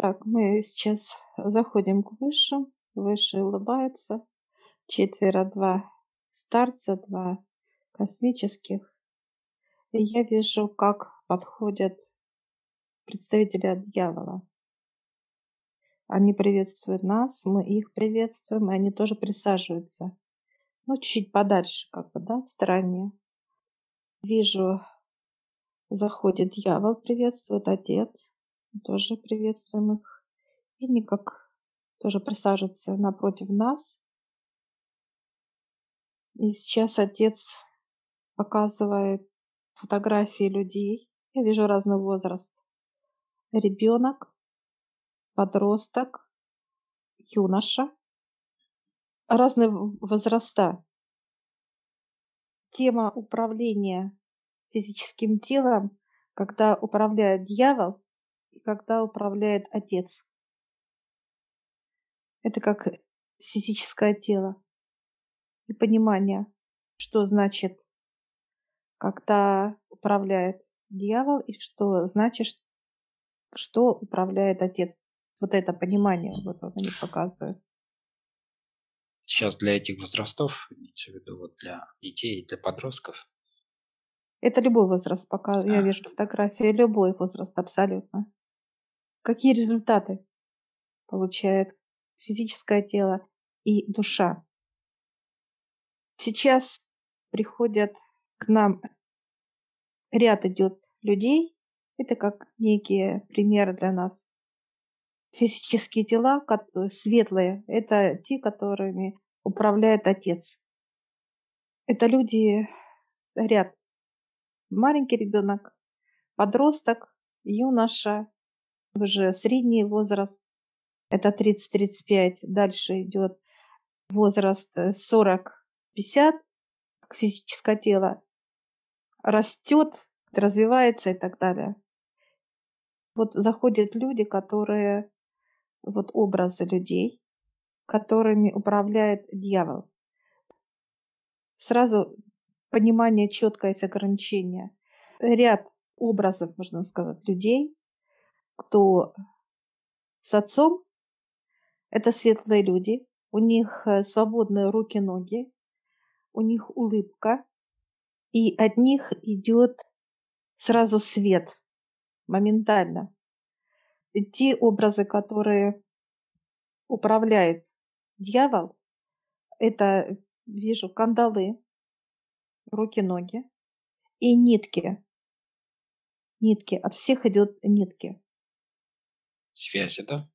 Так, мы сейчас заходим к высшим. Высшие улыбаются. Четверо, два старца, два космических. И я вижу, как подходят представители от дьявола. Они приветствуют нас, мы их приветствуем, и они тоже присаживаются. Ну, чуть подальше, как бы, да, в стороне. Вижу, заходит дьявол, приветствует отец тоже приветствуем их. И никак тоже присаживаются напротив нас. И сейчас отец показывает фотографии людей. Я вижу разный возраст. Ребенок, подросток, юноша. Разные возраста. Тема управления физическим телом, когда управляет дьявол, и когда управляет отец. Это как физическое тело и понимание, что значит, когда управляет дьявол и что значит, что управляет отец. Вот это понимание вот он они показывают. Сейчас для этих возрастов, имеется в виду вот для детей и для подростков? Это любой возраст, пока а. я вижу фотографии, любой возраст абсолютно. Какие результаты получает физическое тело и душа? Сейчас приходят к нам ряд идет людей. Это как некие примеры для нас. Физические тела, светлые, это те, которыми управляет Отец. Это люди, ряд. Маленький ребенок, подросток, юноша, уже средний возраст, это 30-35, дальше идет возраст 40-50, э, как физическое тело, растет, развивается и так далее. Вот заходят люди, которые, вот образы людей, которыми управляет дьявол. Сразу понимание четкое с ограничения. Ряд образов, можно сказать, людей, кто с отцом, это светлые люди, у них э, свободные руки-ноги, у них улыбка, и от них идет сразу свет моментально. И те образы, которые управляет дьявол, это вижу кандалы, руки-ноги и нитки. Нитки. От всех идет нитки связи, да?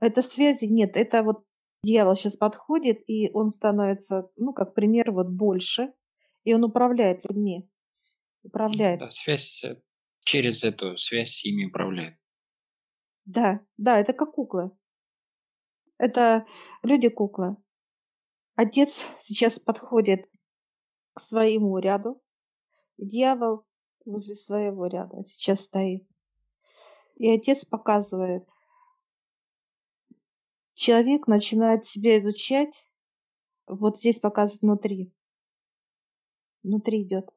Это связи нет, это вот дьявол сейчас подходит, и он становится, ну, как пример, вот больше, и он управляет людьми. Управляет. Да, связь э, через эту связь ими управляет. Да, да, это как куклы. Это люди-куклы. Отец сейчас подходит к своему ряду. Дьявол возле своего ряда сейчас стоит. И отец показывает. Человек начинает себя изучать. Вот здесь показывает внутри. Внутри идет.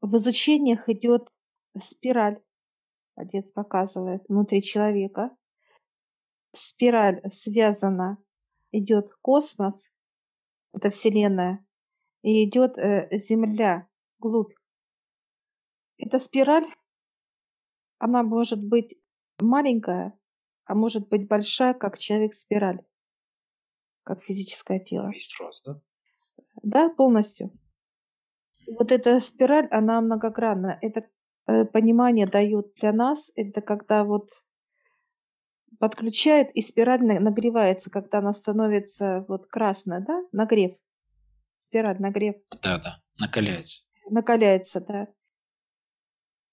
В изучениях идет спираль. Отец показывает внутри человека. Спираль связана. Идет космос, это Вселенная, и идет э, Земля, глубь. Эта спираль она может быть маленькая, а может быть большая, как человек-спираль, как физическое тело. Весь рост, да? Да, полностью. вот эта спираль, она многогранна. Это э, понимание дает для нас, это когда вот подключает, и спираль нагревается, когда она становится вот красная, да, нагрев. Спираль, нагрев. Да, да, накаляется. Накаляется, да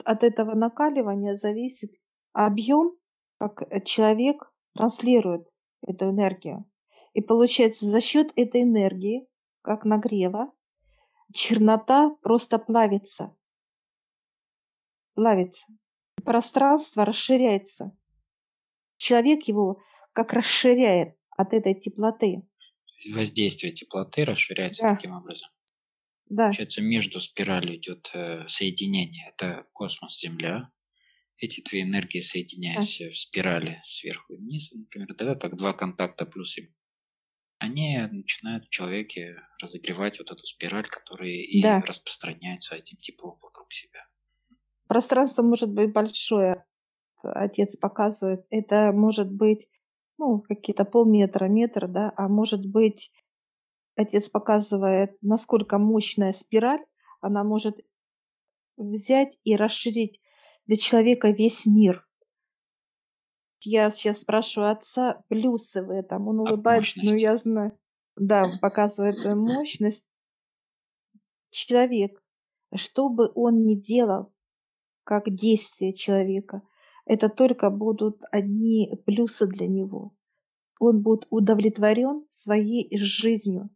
от этого накаливания зависит объем, как человек транслирует эту энергию. И получается, за счет этой энергии, как нагрева, чернота просто плавится. Плавится. Пространство расширяется. Человек его как расширяет от этой теплоты. Воздействие теплоты расширяется да. таким образом. Да. Получается, между спиралью идет э, соединение. Это космос, Земля. эти две энергии, соединяясь в спирали сверху и вниз, например, да, как два контакта плюс и они начинают в человеке разогревать вот эту спираль, которая и Да. распространяется этим теплом вокруг себя. Пространство может быть большое. Отец показывает. Это может быть, ну, какие-то полметра, метр, да, а может быть, отец показывает, насколько мощная спираль, она может взять и расширить для человека весь мир. Я сейчас спрашиваю отца плюсы в этом. Он От улыбается, мощности. я знаю. Да, показывает э, мощность. Человек, что бы он ни делал, как действие человека, это только будут одни плюсы для него. Он будет удовлетворен своей жизнью.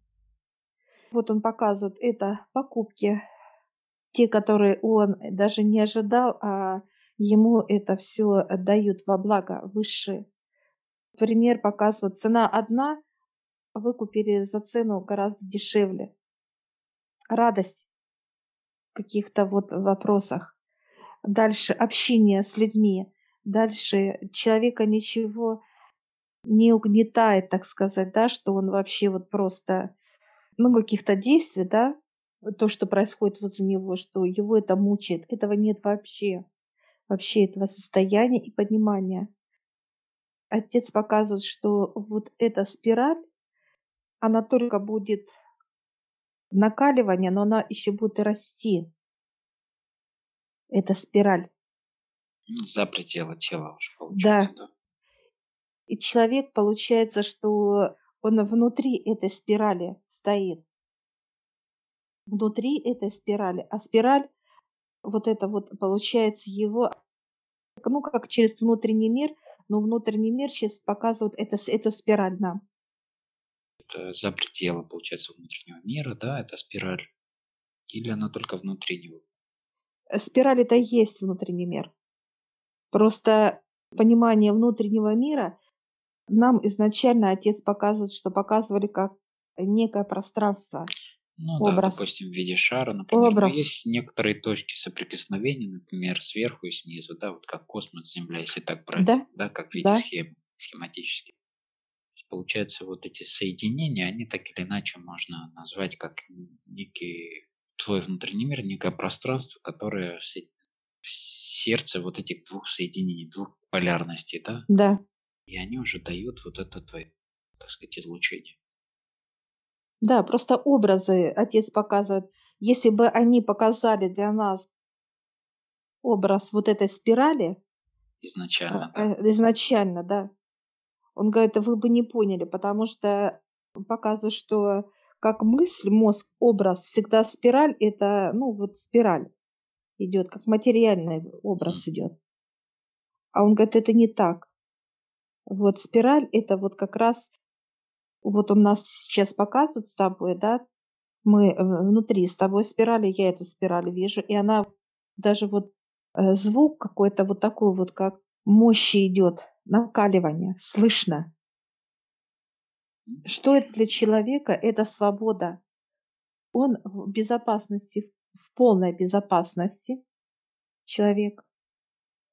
Вот он показывает это покупки, те, которые он даже не ожидал, а ему это все дают во благо высшие. Пример показывает, цена одна, а вы купили за цену гораздо дешевле. Радость в каких-то вот вопросах. Дальше общение с людьми. Дальше человека ничего не угнетает, так сказать, да, что он вообще вот просто, ну, каких-то действий, да, то, что происходит возле него, что его это мучает. Этого нет вообще. Вообще этого состояния и понимания. Отец показывает, что вот эта спираль, она только будет накаливание, но она еще будет и расти. Это спираль. Ну, За пределы тела уж получается, да. И человек, получается, что он внутри этой спирали стоит. Внутри этой спирали. А спираль, вот это вот, получается, его, ну, как через внутренний мир, но внутренний мир сейчас показывает это, эту спираль нам. Это за пределы, получается, внутреннего мира, да, это спираль. Или она только внутри него? Спираль это и есть внутренний мир. Просто понимание внутреннего мира нам изначально отец показывает, что показывали как некое пространство. Ну да, Образ. допустим, в виде шара, например, Образ. есть некоторые точки соприкосновения, например, сверху и снизу, да, вот как космос, Земля, если так брать, Да? да, как в виде Да. схемы, схематически. Получается, вот эти соединения, они так или иначе можно назвать как некий твой внутренний мир, некое пространство, которое в сердце вот этих двух соединений, двух полярностей, да, Да. И они уже дают вот это твое, так сказать, излучение. Да, просто образы отец показывает. Если бы они показали для нас образ вот этой спирали Изначально, э, да. э, изначально, да, он говорит, вы бы не поняли, потому что показывает, что как мысль, мозг, образ, всегда спираль, это, ну, вот спираль идет, как материальный образ идет. А он говорит, это не так. Вот спираль, это вот как раз, вот он нас сейчас показывает с тобой, да, мы э, внутри с тобой спирали, я эту спираль вижу, и она даже вот э, звук какой-то вот такой вот, как мощи идет, накаливание, слышно. Что это для человека? Это свобода. Он в безопасности, в полной безопасности человек.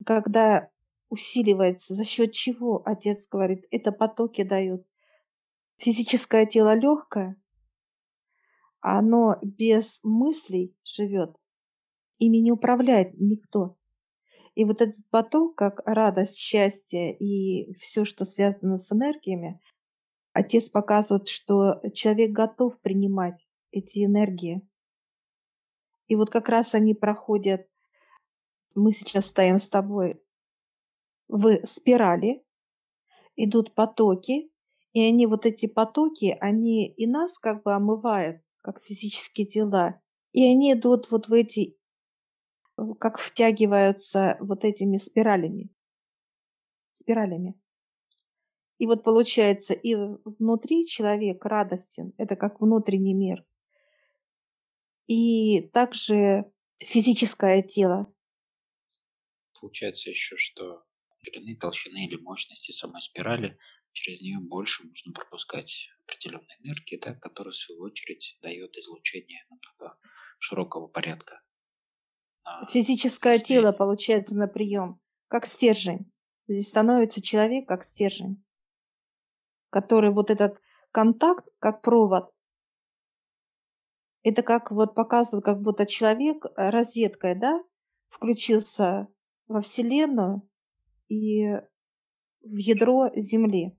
Когда усиливается, за счет чего, отец говорит, это потоки дают. Физическое тело легкое, оно без мыслей живет. Ими не управляет никто. И вот этот поток, как радость, счастье и все, что связано с энергиями, отец показывает, что человек готов принимать эти энергии. И вот как раз они проходят, мы сейчас стоим с тобой в спирали, идут потоки, и они, вот эти потоки, они и нас как бы омывают, как физические тела, и они идут вот в эти, как втягиваются вот этими спиралями, спиралями. И вот получается, и внутри человек радостен, это как внутренний мир. И также физическое тело. Получается еще, что ширины, толщины или мощности самой спирали, через нее больше можно пропускать определенной энергии, да, которая в свою очередь дает излучение намного широкого порядка. на Физическое расстоянии. тело получается на прием. как стержень. Здесь становится человек как стержень, который вот этот контакт, как провод, это как вот показывают, как будто человек э, розеткой, да, включился во Вселенную и в ядро Земли.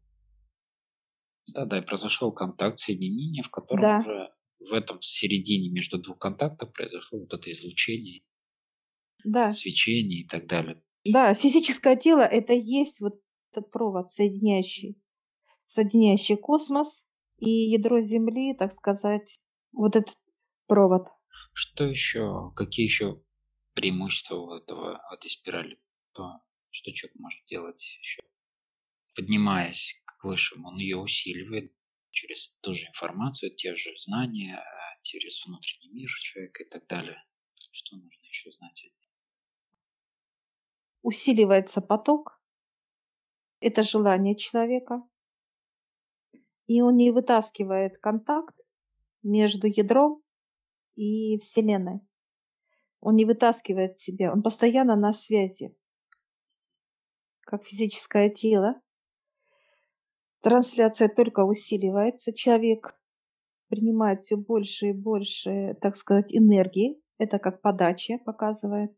Да, да, и произошел контакт, соединение, в котором Да, уже в этом середине между двух контактов произошло вот это излучение, да, свечение и так далее. да. Физическое тело– это есть вот этот провод, соединяющий, соединяющий космос и ядро Земли, так сказать, вот этот провод. Что еще, какие еще преимущества у этого, этой спирали? То, что человек может делать еще? Поднимаясь к высшему, он ее усиливает через ту же информацию, те же знания, через внутренний мир человека и так далее. Что нужно еще знать? Усиливается поток, это желание человека, и он не вытаскивает контакт между ядром и Вселенной. Он не вытаскивает себя, он постоянно на связи, как физическое тело. Трансляция только усиливается, человек принимает все больше и больше, так сказать, энергии. Это как подача показывает.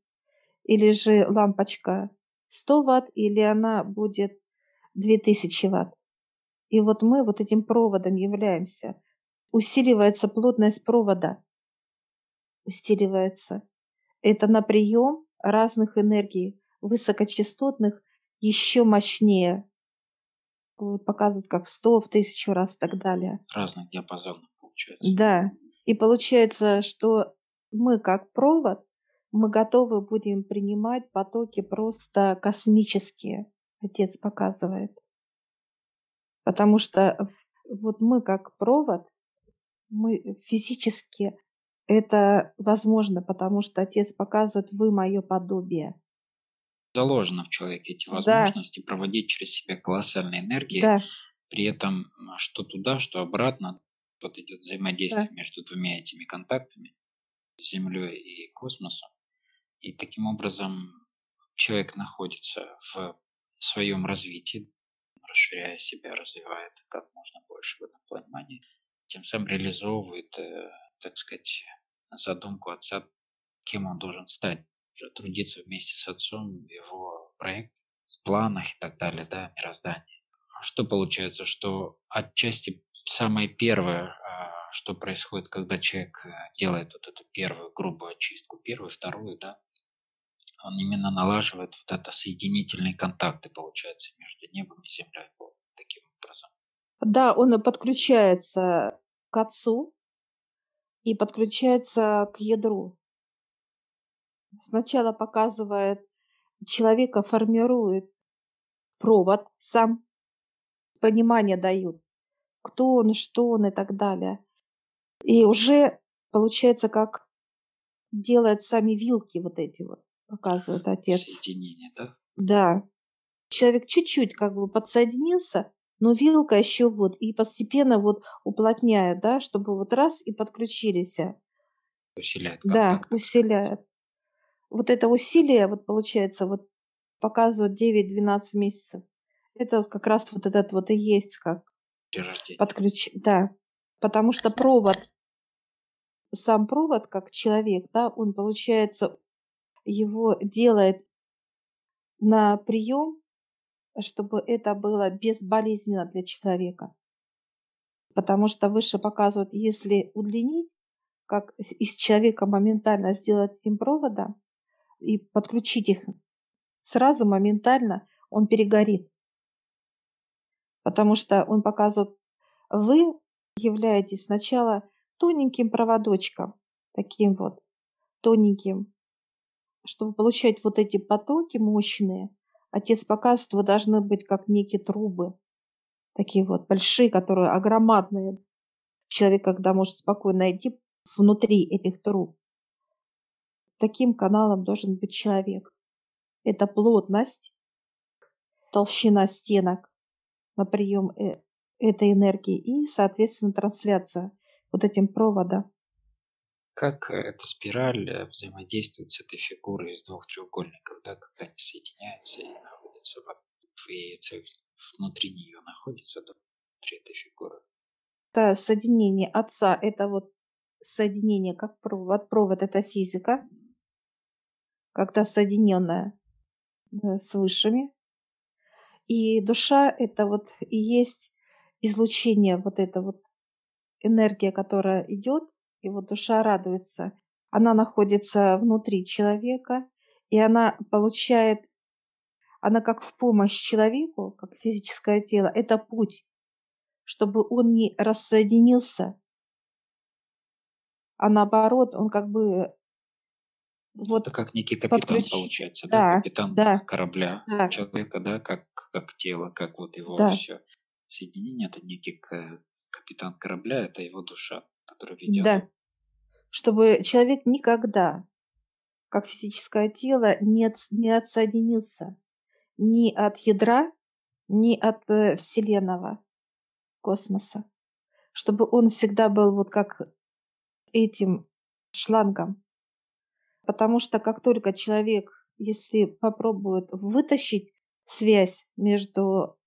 Или же лампочка 100 ватт, или она будет 2000 ватт. И вот мы вот этим проводом являемся. Усиливается плотность провода. Усиливается. Это на прием разных энергий, высокочастотных, еще мощнее. Показывают как в 100, в тысячу раз и так далее. Разных диапазонов получается. Да. И получается, что мы как провод, мы готовы будем принимать потоки просто космические. Отец показывает. Потому что вот мы как провод, мы физически это возможно, потому что Отец показывает, вы мое подобие. Заложено в человеке эти Да, возможности проводить через себя колоссальные энергии, да, при этом что туда, что обратно, вот идет да, взаимодействие между двумя этими контактами, Землей и космосом. И таким образом человек находится в своем развитии, расширяя себя, развивает как можно больше в этом понимании, тем самым реализовывает, э, так сказать, задумку отца, кем он должен стать, трудиться вместе с отцом в его проект, планах и так далее, да, мироздании. Что получается, что отчасти самое первое, а, что происходит, когда человек э, делает вот эту первую грубую очистку, первую, вторую, да, он именно налаживает вот это соединительные контакты, получается, между небом и землей. Таким образом. да, он подключается к отцу и подключается к ядру. Сначала показывает, человека формирует провод сам, понимание дают, кто он, что он и так далее. И уже получается, как делает сами вилки вот эти вот, показывает отец. Соединение, да? Да. Человек чуть-чуть как бы подсоединился, но вилка еще вот, и постепенно вот уплотняет, да, чтобы вот раз и подключились. Усиляет Да, контакт, так сказать. усиляет. Вот это усилие, вот получается, вот показывают 9-12 месяцев. Это вот как раз вот этот вот и есть как подключ... Да, потому что провод, сам провод как человек, да, он получается, его делает на прием, чтобы это было безболезненно для человека. Потому что выше показывают, если удлинить, как из- человека моментально сделать этим провода и подключить их сразу моментально, он перегорит. Потому что он показывает, вы являетесь сначала тоненьким проводочком, таким вот тоненьким, чтобы получать вот эти потоки мощные, отец показывает, вы должны быть как некие трубы, такие вот большие, которые огромадные. Человек, когда может спокойно идти внутри этих труб, таким каналом должен быть человек. Это плотность, толщина стенок на прием э- этой энергии и, соответственно, трансляция вот этим провода. как эта спираль э, взаимодействует с этой фигурой из двух треугольников, да, когда они соединяются и находятся в, и внутри нее находится, да, внутри этой фигуры. Это соединение отца, это вот соединение как провод. Провод это физика, когда соединенная с высшими. И душа это вот и есть излучение, вот эта вот энергия, которая идет, и вот душа радуется. Она находится внутри человека, и она получает, она как в помощь человеку, как физическое тело, это путь, чтобы он не рассоединился, а наоборот, он как бы вот это как некий капитан подключ... получается, да, да капитан да, корабля да. человека, да, как как тело, как вот его да. все соединение, это некий капитан корабля, это его душа, которая ведет. Да. Чтобы человек никогда, как физическое тело, не, от, не отсоединился ни от ядра, ни от э, Вселенного, космоса. Чтобы он всегда был вот как этим шлангом. Потому что как только человек, если попробует вытащить связь между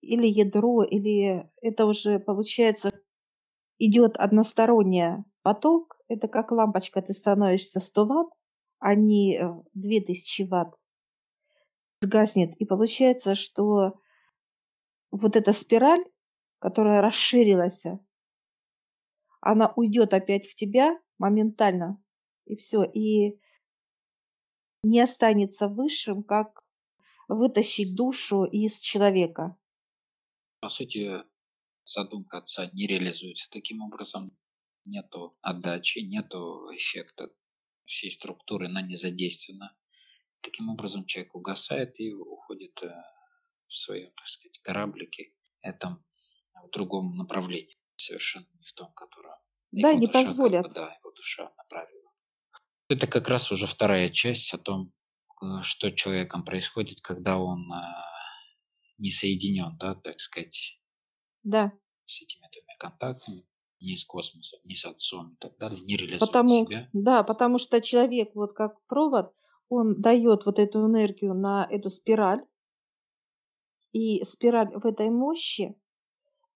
или ядро, или это уже получается идет односторонний поток, это как лампочка, ты становишься 100 ватт, а не 2000 э, ватт, гаснет. И получается, что вот эта спираль, которая расширилась, она уйдет опять в тебя моментально, и все, и не останется высшим, как вытащить душу из человека. По сути, задумка отца не реализуется таким образом. Нету отдачи, нету эффекта всей структуры, она не задействована. Таким образом, человек угасает и уходит э, в своем, так сказать, кораблике, этом в другом направлении, совершенно не в том, которое да, не душа, позволят. Как бы, да, его душа направила. Это как раз уже вторая часть о том, э, что человеком происходит, когда он э, не соединен, да, так сказать, да. с этими двумя контактами, ни с космосом, ни с отцом и так далее, не реализует потому, себя. Да, потому что человек, вот как провод, он дает вот эту энергию на эту спираль, и спираль в этой мощи,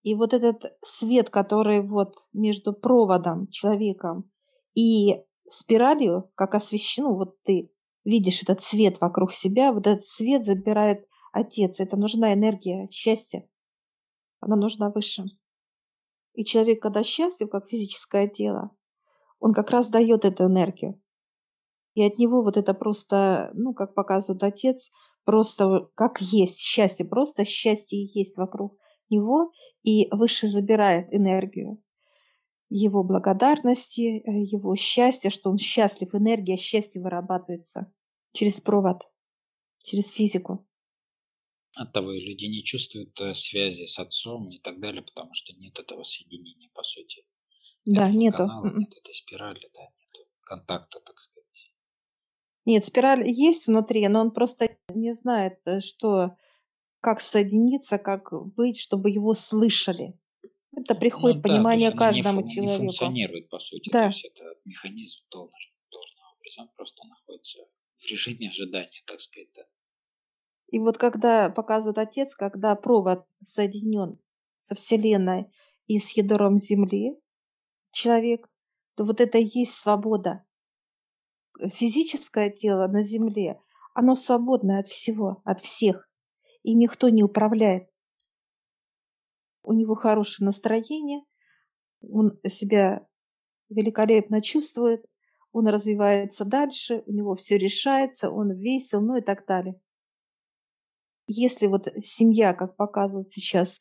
и вот этот свет, который вот между проводом, человеком и спиралью, как освещено, вот ты видишь этот свет вокруг себя, вот этот свет забирает Отец. Это нужна энергия счастья. Она нужна высшим. И человек, когда счастлив, как физическое тело, он как раз дает эту энергию. И от него вот это просто, ну, как показывает отец, просто как есть счастье, просто счастье есть вокруг него, и выше забирает энергию его благодарности, э, его счастья, что он счастлив, энергия счастья вырабатывается через провод, через физику. Оттого и люди не чувствуют э, связи с отцом и так далее, потому что нет этого соединения, по сути. Да, этого нету. Канала, нет этой спирали, да, нет контакта, так сказать. Нет, спираль есть внутри, но он просто не знает, э, что как соединиться, как быть, чтобы его слышали. Это приходит ну, понимание да, каждому не, человеку. Не функционирует, по сути. Да. То есть это механизм должен, должным образом просто находится в режиме ожидания, так сказать. Да. И вот когда показывает отец, когда провод соединен со Вселенной и с ядром Земли, человек, то вот это и есть свобода. Физическое тело на Земле, оно свободное от всего, от всех. И никто не управляет. У него хорошее настроение, он себя великолепно чувствует, он развивается дальше, у него все решается, он весел, ну и так далее. Если вот семья, как показывают сейчас,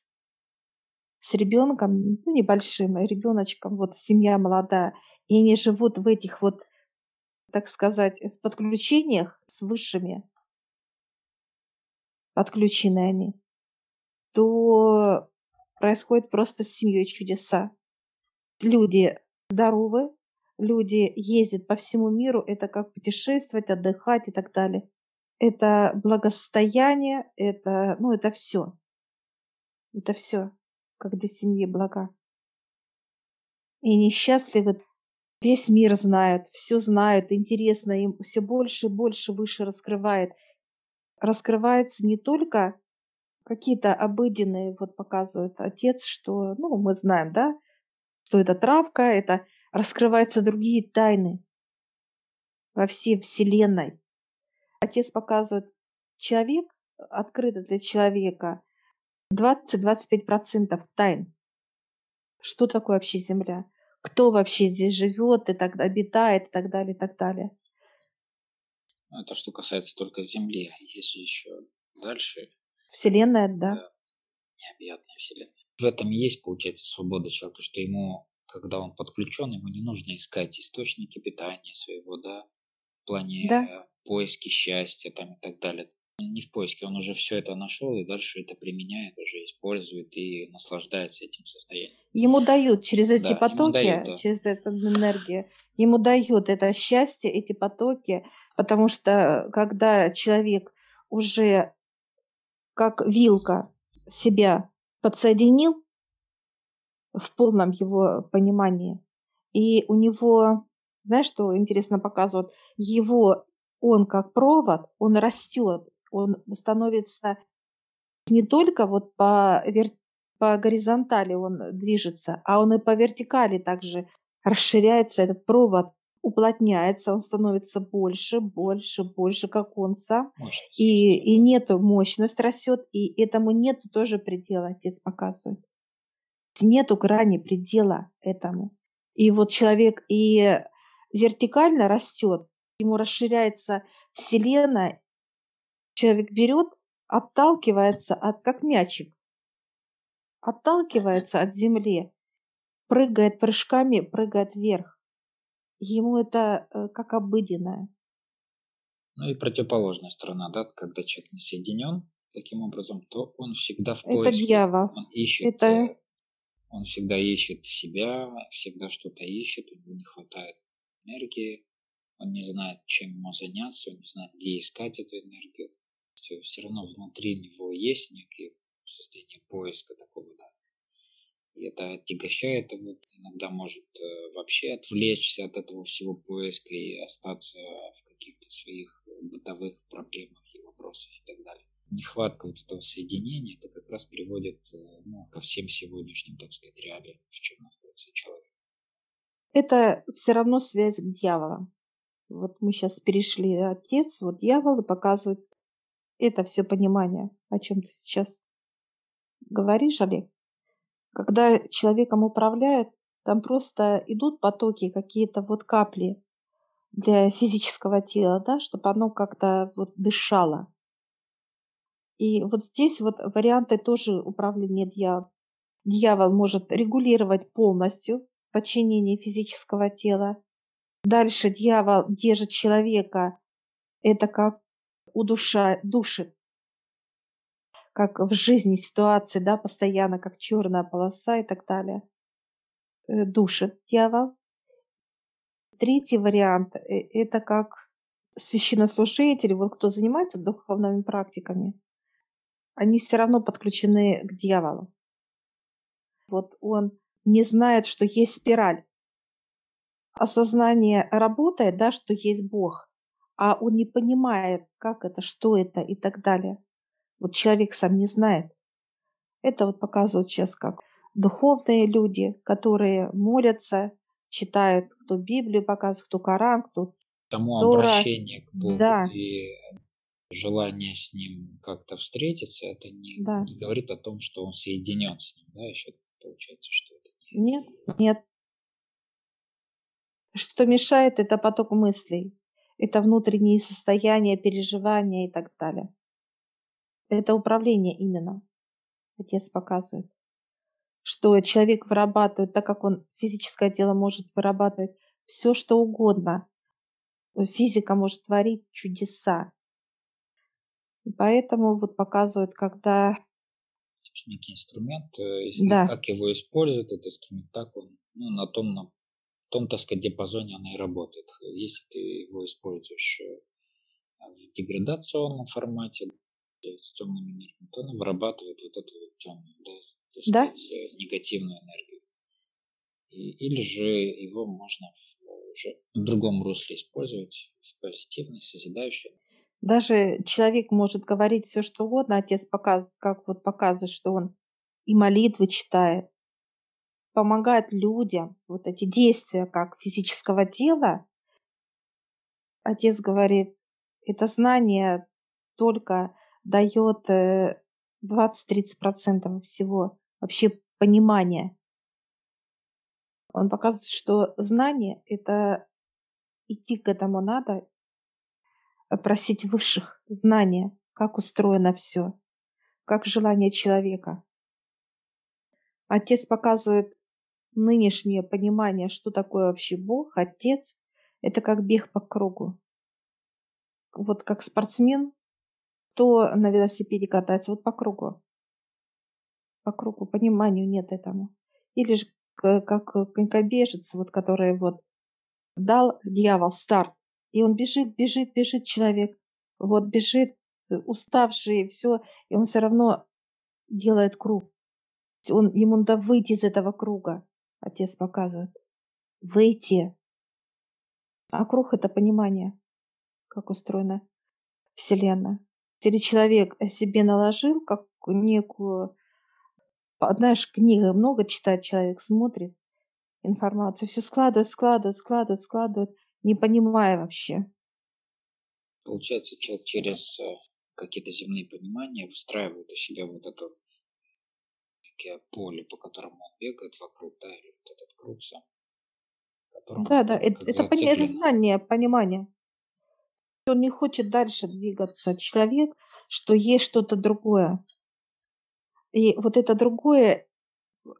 с ребенком, ну, небольшим ребеночком, вот семья молодая, и они живут в этих вот, так сказать, в подключениях с высшими, подключены они, то происходит просто с семьей чудеса. Люди здоровы, люди ездят по всему миру, это как путешествовать, отдыхать и так далее это благосостояние, это, ну, это все. Это все, как для семьи блага. И несчастливы весь мир знает, все знает, интересно им, все больше и больше выше раскрывает. Раскрывается не только какие-то обыденные, вот показывает отец, что, ну, мы знаем, да, что это травка, это раскрываются другие тайны во всей Вселенной. Отец показывает, человек, открыто для человека, 20-25% тайн. Что такое вообще Земля? Кто вообще здесь живет и так обитает и так далее, и так далее. Это что касается только Земли. Если еще дальше. Вселенная, да. да необъятная Вселенная. В этом и есть, получается, свобода человека, что ему, когда он подключен, ему не нужно искать источники питания своего, да, в плане да. поиски счастья там и так далее не в поиске, он уже все это нашел и дальше это применяет, уже использует и наслаждается этим состоянием. Ему дают через эти да, потоки, дают, да. через эту энергию, ему дают это счастье, эти потоки, потому что когда человек уже как вилка себя подсоединил в полном его понимании, и у него, знаешь, что интересно показывает, его он как провод, он растет, он становится не только вот по, вер... по горизонтали он движется, а он и по вертикали также расширяется этот провод, уплотняется, он становится больше, больше, больше, как он сам. И, и нету, мощность растет, и этому нету тоже предела, отец показывает. Нету грани предела этому. И вот человек и вертикально растет, ему расширяется Вселенная, Человек берет, отталкивается от, как мячик, отталкивается от земли, прыгает прыжками, прыгает вверх. Ему это э, как обыденное. Ну и противоположная сторона, да, когда человек не соединен таким образом, то он всегда в поиске. Это дьявол. Он ищет, это... Э, он всегда ищет себя, всегда что-то ищет, у него не хватает энергии, он не знает, чем ему заняться, он не знает, где искать эту энергию все, все равно внутри него есть некие состояние поиска такого, да. И это отягощает его, иногда может э, вообще отвлечься от этого всего поиска и остаться в каких-то своих бытовых проблемах и вопросах и так далее. Нехватка вот этого соединения, это как раз приводит э, ну, ко всем сегодняшним, так сказать, реалиям, в чем находится человек. Это все равно связь к дьяволам. Вот мы сейчас перешли отец, вот дьявол показывает это все понимание, о чем ты сейчас говоришь, Олег. Когда человеком управляет, там просто идут потоки, какие-то вот капли для физического тела, да, чтобы оно как-то вот дышало. И вот здесь вот варианты тоже управления дьяволом. Дьявол может регулировать полностью подчинение физического тела. Дальше дьявол держит человека, это как удуша, душит. Как в жизни ситуации, да, постоянно, как черная полоса и так далее. Э, душит дьявол. Третий вариант э, – это как священнослужители, вот кто занимается духовными практиками, они все равно подключены к дьяволу. Вот он не знает, что есть спираль. Осознание работает, да, что есть Бог а он не понимает, как это, что это и так далее. Вот человек сам не знает. Это вот показывают сейчас как духовные люди, которые молятся, читают, кто Библию показывает, кто Коран, кто Само Тора. обращение к Богу да. и желание с Ним как-то встретиться, это не, да. не говорит о том, что он соединен с Ним, да, еще получается, что это Нет, нет. Что мешает, это поток мыслей это внутренние состояния, переживания и так далее. Это управление именно. Отец показывает, что человек вырабатывает, так как он физическое тело может вырабатывать все, что угодно. Физика может творить чудеса. И поэтому вот показывают, когда некий инструмент, э, да. как его используют, этот инструмент, так он ну, на том на в том, так сказать, диапазоне она и работает. Если ты его используешь э, в деградационном формате, с темными энергиями, то она вырабатывает вот эту вот темную, да, так да? сказать, э, негативную энергию. И, или же его можно в уже в другом русле использовать, в позитивной, созидающей. Даже человек может говорить все, что угодно, отец показывает, как вот показывает, что он и молитвы читает, помогает людям, вот эти действия как физического тела, отец говорит, это знание только дает 20-30% э, всего вообще понимания. Он показывает, что знание – это идти к этому надо, просить высших знания, как устроено все, как желание человека. Отец показывает нынешнее понимание, что такое вообще Бог, Отец. Это как бег по кругу. Вот как спортсмен, то на велосипеде катается вот по кругу. По кругу, пониманию нет этому. Или же как конькобежец, вот который вот дал дьявол старт, и он бежит, бежит, бежит человек, вот бежит, уставший, и все, и он все равно делает круг. Он, ему надо выйти из этого круга, отец показывает. Выйти. А круг – это понимание, как устроена Вселенная. Или человек себе наложил как некую знаешь, книга много читает человек, смотрит информацию, все складывает, складывает, складывает, складывает, не понимая вообще. Получается, человек через э, какие-то земные понимания выстраивает у себя вот это поле, по которому он бегает вокруг, да, или вот этот круг сам. Да, да, это, это, это знание, понимание. Он не хочет дальше двигаться. Человек, что есть что-то другое. И вот это другое,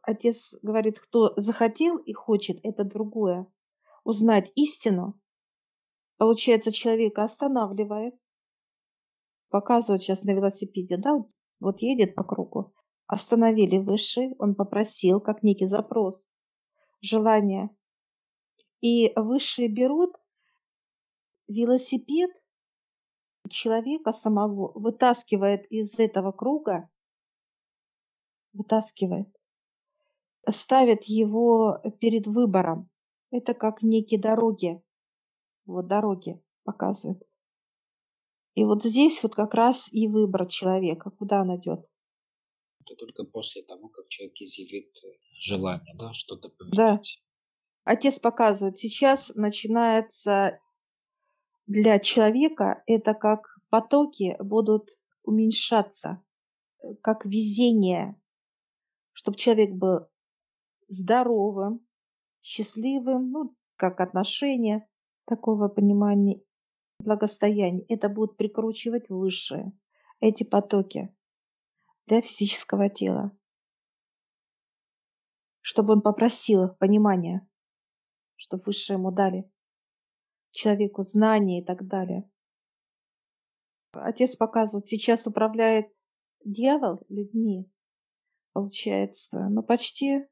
отец говорит, кто захотел и хочет это другое, узнать истину, получается, человека останавливает, показывает сейчас на велосипеде, да, вот едет по кругу, остановили выше, он попросил, как некий запрос, желание. И высшие берут велосипед человека самого, вытаскивает из этого круга вытаскивает, ставит его перед выбором. Это как некие дороги. Вот дороги показывают. И вот здесь вот как раз и выбор человека, куда он идет. Это только после того, как человек изъявит э, желание, да, что-то поменять. Да. Отец показывает, сейчас начинается для человека это как потоки будут уменьшаться, э, как везение чтобы человек был здоровым, счастливым, ну, как отношения такого понимания, благостояния. Это будут прикручивать высшие эти потоки для физического тела. Чтобы он попросил понимания, чтобы высшие ему дали человеку знания и так далее. Отец показывает, сейчас управляет дьявол людьми, получается, ну, почти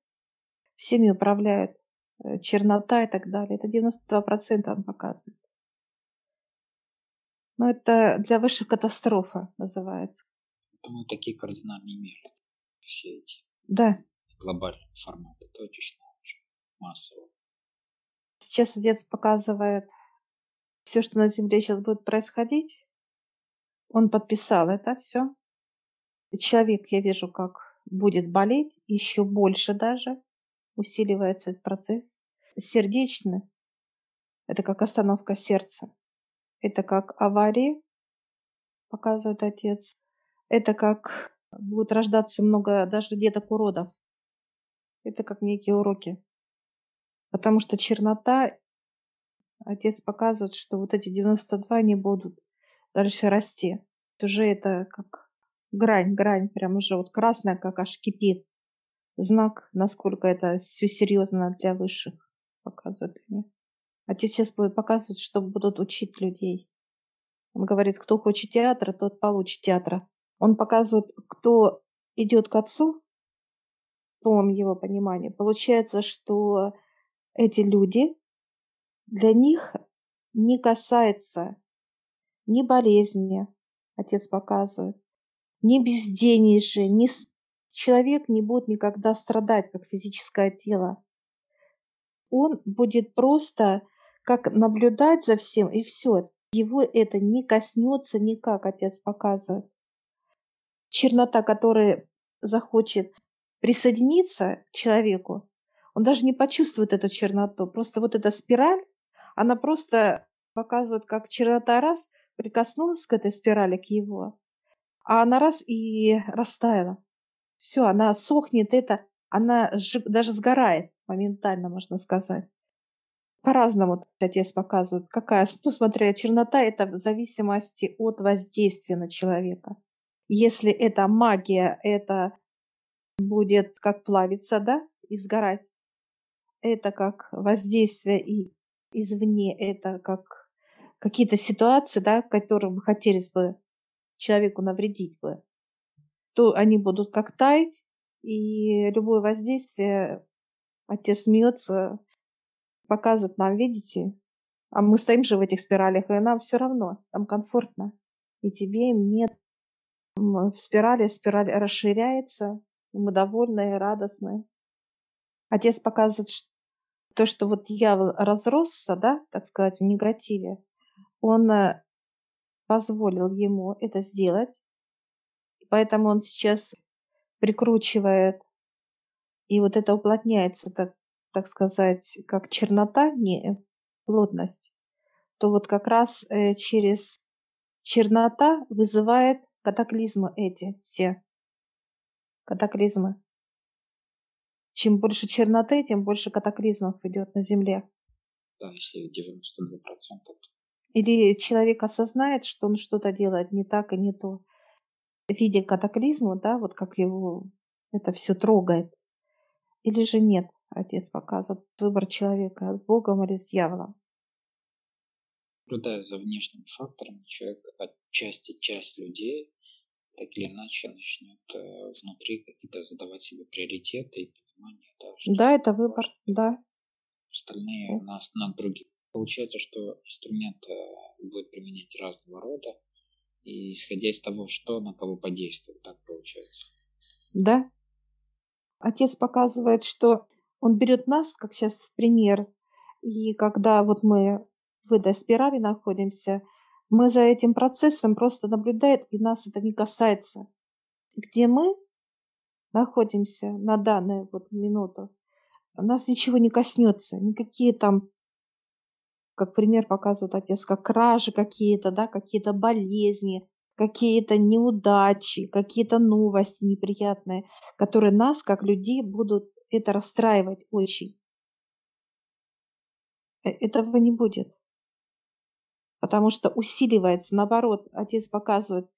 всеми управляет э, чернота и так далее. Это 92% он показывает. Но это для высших катастрофа называется. Думаю, такие кардинальные меры. Все эти. Да. Глобальные форматы, точечно уже, массово. Сейчас отец показывает все, что на Земле сейчас будет происходить. Он подписал это все. Человек, я вижу, как будет болеть еще больше даже, усиливается этот процесс. Сердечно – это как остановка сердца, это как авария, показывает отец, это как будет рождаться много даже деток уродов. Это как некие уроки. Потому что чернота, отец показывает, что вот эти 92 не будут дальше расти. Уже это как грань, грань, прям уже вот красная, как аж кипит. Знак, насколько это все серьезно для высших, показывает мне. Отец сейчас будет показывать, что будут учить людей. Он говорит, кто хочет театра, тот получит театра. Он показывает, кто идет к отцу, в полном его понимании. Получается, что эти люди, для них не касается ни болезни, отец показывает, ни безденежье, ни человек не будет никогда страдать, как физическое тело. Он будет просто как наблюдать за всем, и все. Его это не коснется никак, отец показывает. Чернота, которая захочет присоединиться к человеку, он даже не почувствует эту черноту. Просто вот эта спираль, она просто показывает, как чернота раз прикоснулась к этой спирали, к его, а она раз и растаяла. Все, она сохнет, это, она даже сгорает моментально, можно сказать. По-разному отец показывает, какая, ну, смотря, чернота – это в зависимости от воздействия на человека. Если это магия, это будет как плавиться, да, и сгорать. Это как воздействие и извне, это как какие-то ситуации, да, которые бы хотелось бы человеку навредить бы, то они будут как таять, и любое воздействие, отец смеется, показывает нам, видите, а мы стоим же в этих спиралях, и нам все равно, там комфортно. И тебе, и мне. В спирали спираль расширяется, и мы довольны и радостны. Отец показывает, что то, что вот дьявол разросся, да, так сказать, в негативе, он э, позволил ему это сделать. Поэтому он сейчас прикручивает, и вот это уплотняется, так, так сказать, как чернота, не плотность, то вот как раз э, через чернота вызывает катаклизмы эти все. Катаклизмы. Чем больше черноты, тем больше катаклизмов идет на Земле. Да, если 92%. Или человек осознает, что он что-то делает не так и не то, видя катаклизму, да, вот как его это все трогает. Или же нет, отец показывает выбор человека с Богом или с дьяволом. Наблюдая за внешними факторами, человек отчасти часть людей так или иначе начнет э, внутри какие-то задавать себе приоритеты и понимание. Да, что да это выбор, да. Остальные у нас на других. Получается, что инструмент э, будет применять разного рода, и исходя из того, что на кого подействует, так получается. Да. Отец показывает, что он берет нас, как сейчас в пример, и когда вот мы в этой спирали находимся, мы за этим процессом просто наблюдает, и нас это не касается. Где мы находимся на данную вот минуту, нас ничего не коснется, никакие там, как пример показывает отец, как кражи какие-то, да, какие-то болезни, какие-то неудачи, какие-то новости неприятные, которые нас, как людей, будут это расстраивать очень. Э, этого не будет потому что усиливается, наоборот, отец показывает,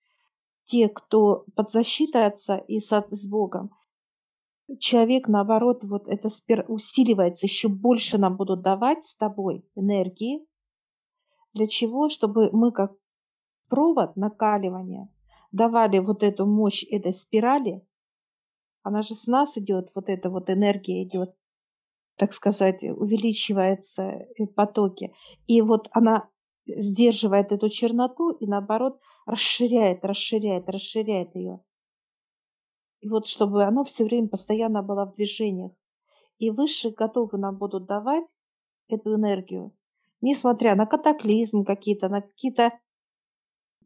те, кто под защитой отца и с, Богом, человек, наоборот, вот это усиливается, еще больше нам будут давать с тобой энергии. Для чего? Чтобы мы как провод накаливания давали вот эту мощь этой спирали, она же с нас идет, вот эта вот энергия идет, так сказать, увеличивается э, потоки. И вот она сдерживает эту черноту и наоборот расширяет, расширяет, расширяет ее. И вот чтобы оно все время постоянно было в движениях. И высшие готовы нам будут давать эту энергию, несмотря на катаклизм какие-то, на какие-то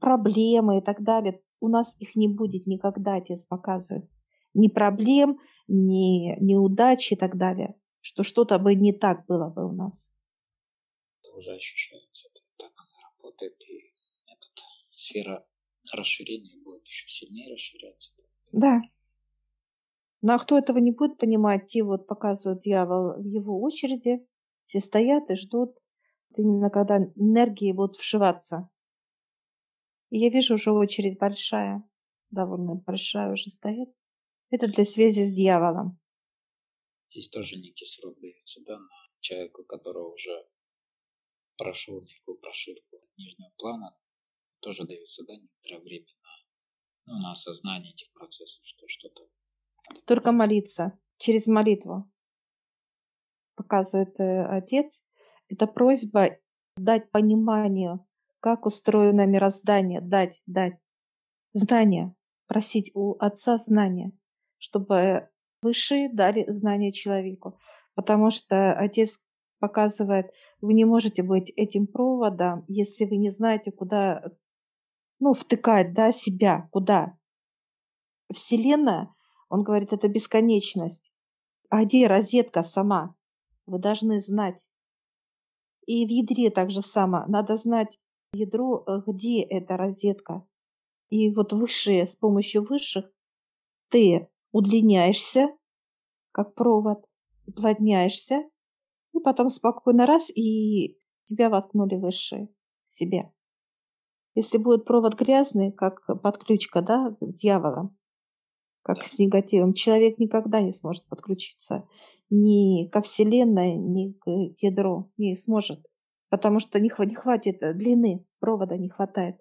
проблемы и так далее. У нас их не будет никогда, отец показывает. Ни проблем, ни неудач и так далее. Что что-то бы не так было бы у нас. Это уже ощущается сфера расширения будет еще сильнее расширяться. Да. Ну а кто этого не будет понимать, те вот показывают дьявол в его очереди, все стоят и ждут, именно когда энергии будут вшиваться. И я вижу уже очередь большая, довольно большая уже стоит. Это для связи с дьяволом. Здесь тоже некий срок дается, да, на человека, которого уже прошел некую прошивку нижнего плана, тоже дается да, некоторое время на, ну, на осознание этих процессов, что что-то. Только молиться через молитву, показывает э, отец. Это просьба дать пониманию, как устроено мироздание, дать, дать знания, просить у отца знания, чтобы высшие дали знания человеку. Потому что отец показывает, вы не можете быть этим проводом, если вы не знаете, куда, ну, втыкать, да, себя, куда. Вселенная, он говорит, это бесконечность. А где розетка сама? Вы должны знать. И в ядре так же само. Надо знать ядро, э, где эта розетка. И вот высшие, с помощью высших ты удлиняешься, как провод, уплотняешься, и потом спокойно раз, и тебя воткнули выше себе. Если будет провод грязный, как подключка, да, с дьяволом, как с негативом, человек никогда не сможет подключиться ни ко Вселенной, ни к ядру, не сможет, потому что не, хватит длины, провода не хватает.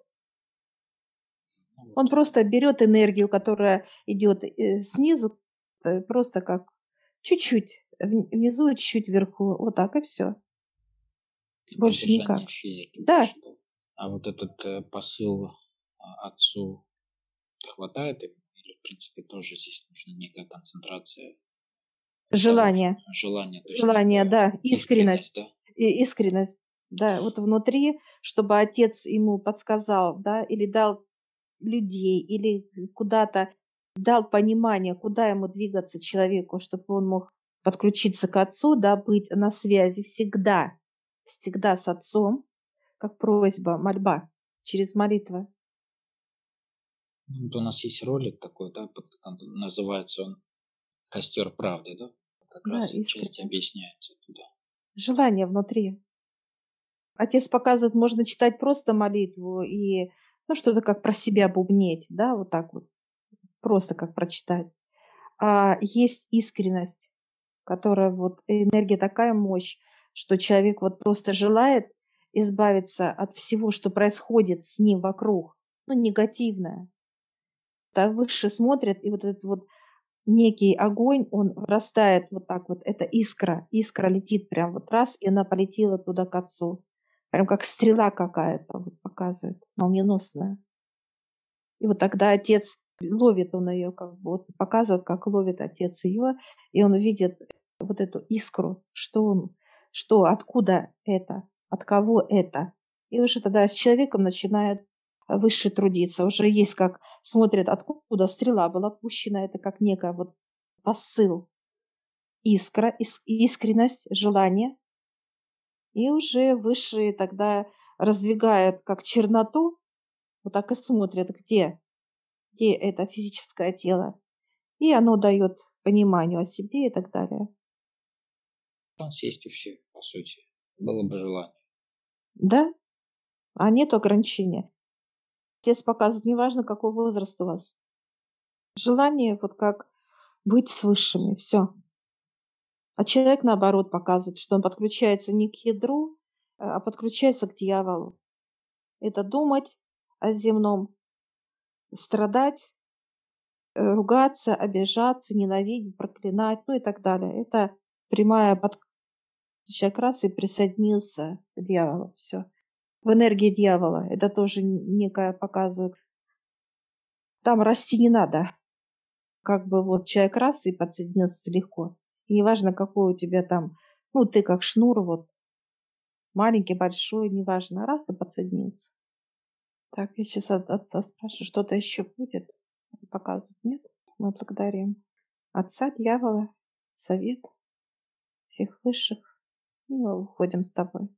Он просто берет энергию, которая идет э, снизу, э, просто как чуть-чуть внизу и чуть-чуть вверху. Вот так и все. Больше никак. Физики, да. А вот этот э, посыл а, отцу хватает или в принципе тоже здесь нужна некая концентрация? Желание. Желание. Желание, да. Искренность. Искренность, да? И искренность. Да, вот внутри, чтобы отец ему подсказал, да, или дал людей или куда-то дал понимание, куда ему двигаться человеку, чтобы он мог подключиться к отцу, да, быть на связи всегда, всегда с отцом, как просьба, мольба, через молитву. Ну, вот у нас есть ролик такой, да, называется он «Костер правды», да? Как да, раз часть объясняется туда. Желание внутри. Отец показывает, можно читать просто молитву и ну, что-то как про себя бубнеть, да, вот так вот, просто как прочитать. А есть искренность, которая вот, энергия такая мощь, что человек вот просто желает избавиться от всего, что происходит с ним вокруг, ну, негативное. Так выше смотрят, и вот этот вот некий огонь, он вырастает вот так вот, это искра, искра летит прям вот раз, и она полетела туда к отцу. Прям как стрела какая-то вот показывает, молниеносная. И вот тогда отец ловит он ее, как бы вот показывает, как ловит отец ее, и он видит вот эту искру, что он, что, откуда это, от кого это. И уже тогда с человеком начинает выше трудиться. Уже есть как смотрят, откуда стрела была пущена, это как некая вот посыл, искра, искренность, желание, и уже высшие тогда раздвигают как черноту, вот так и смотрят, где, где это физическое тело. И оно дает пониманию о себе и так далее. Шанс есть у всех, по сути. Было бы желание. Да, а нет ограничения. Здесь показывают, неважно, какой возраст у вас. Желание вот как быть с высшими, все. А человек, наоборот, показывает, что он подключается не к ядру, а подключается к дьяволу. Это думать о земном, страдать, э, ругаться, обижаться, ненавидеть, проклинать, ну и так далее. Это прямая человек раз и присоединился к дьяволу. Все. В энергии дьявола. Это тоже некая показывает. Там расти не надо. Как бы вот человек раз и подсоединился легко. И неважно, какой у тебя там, ну, ты как шнур, вот, маленький, большой, неважно, раз и подсоединился. Так, я сейчас от отца спрашиваю, что-то еще будет? Показывать нет? Мы благодарим отца, дьявола, совет, всех высших. И мы уходим с тобой.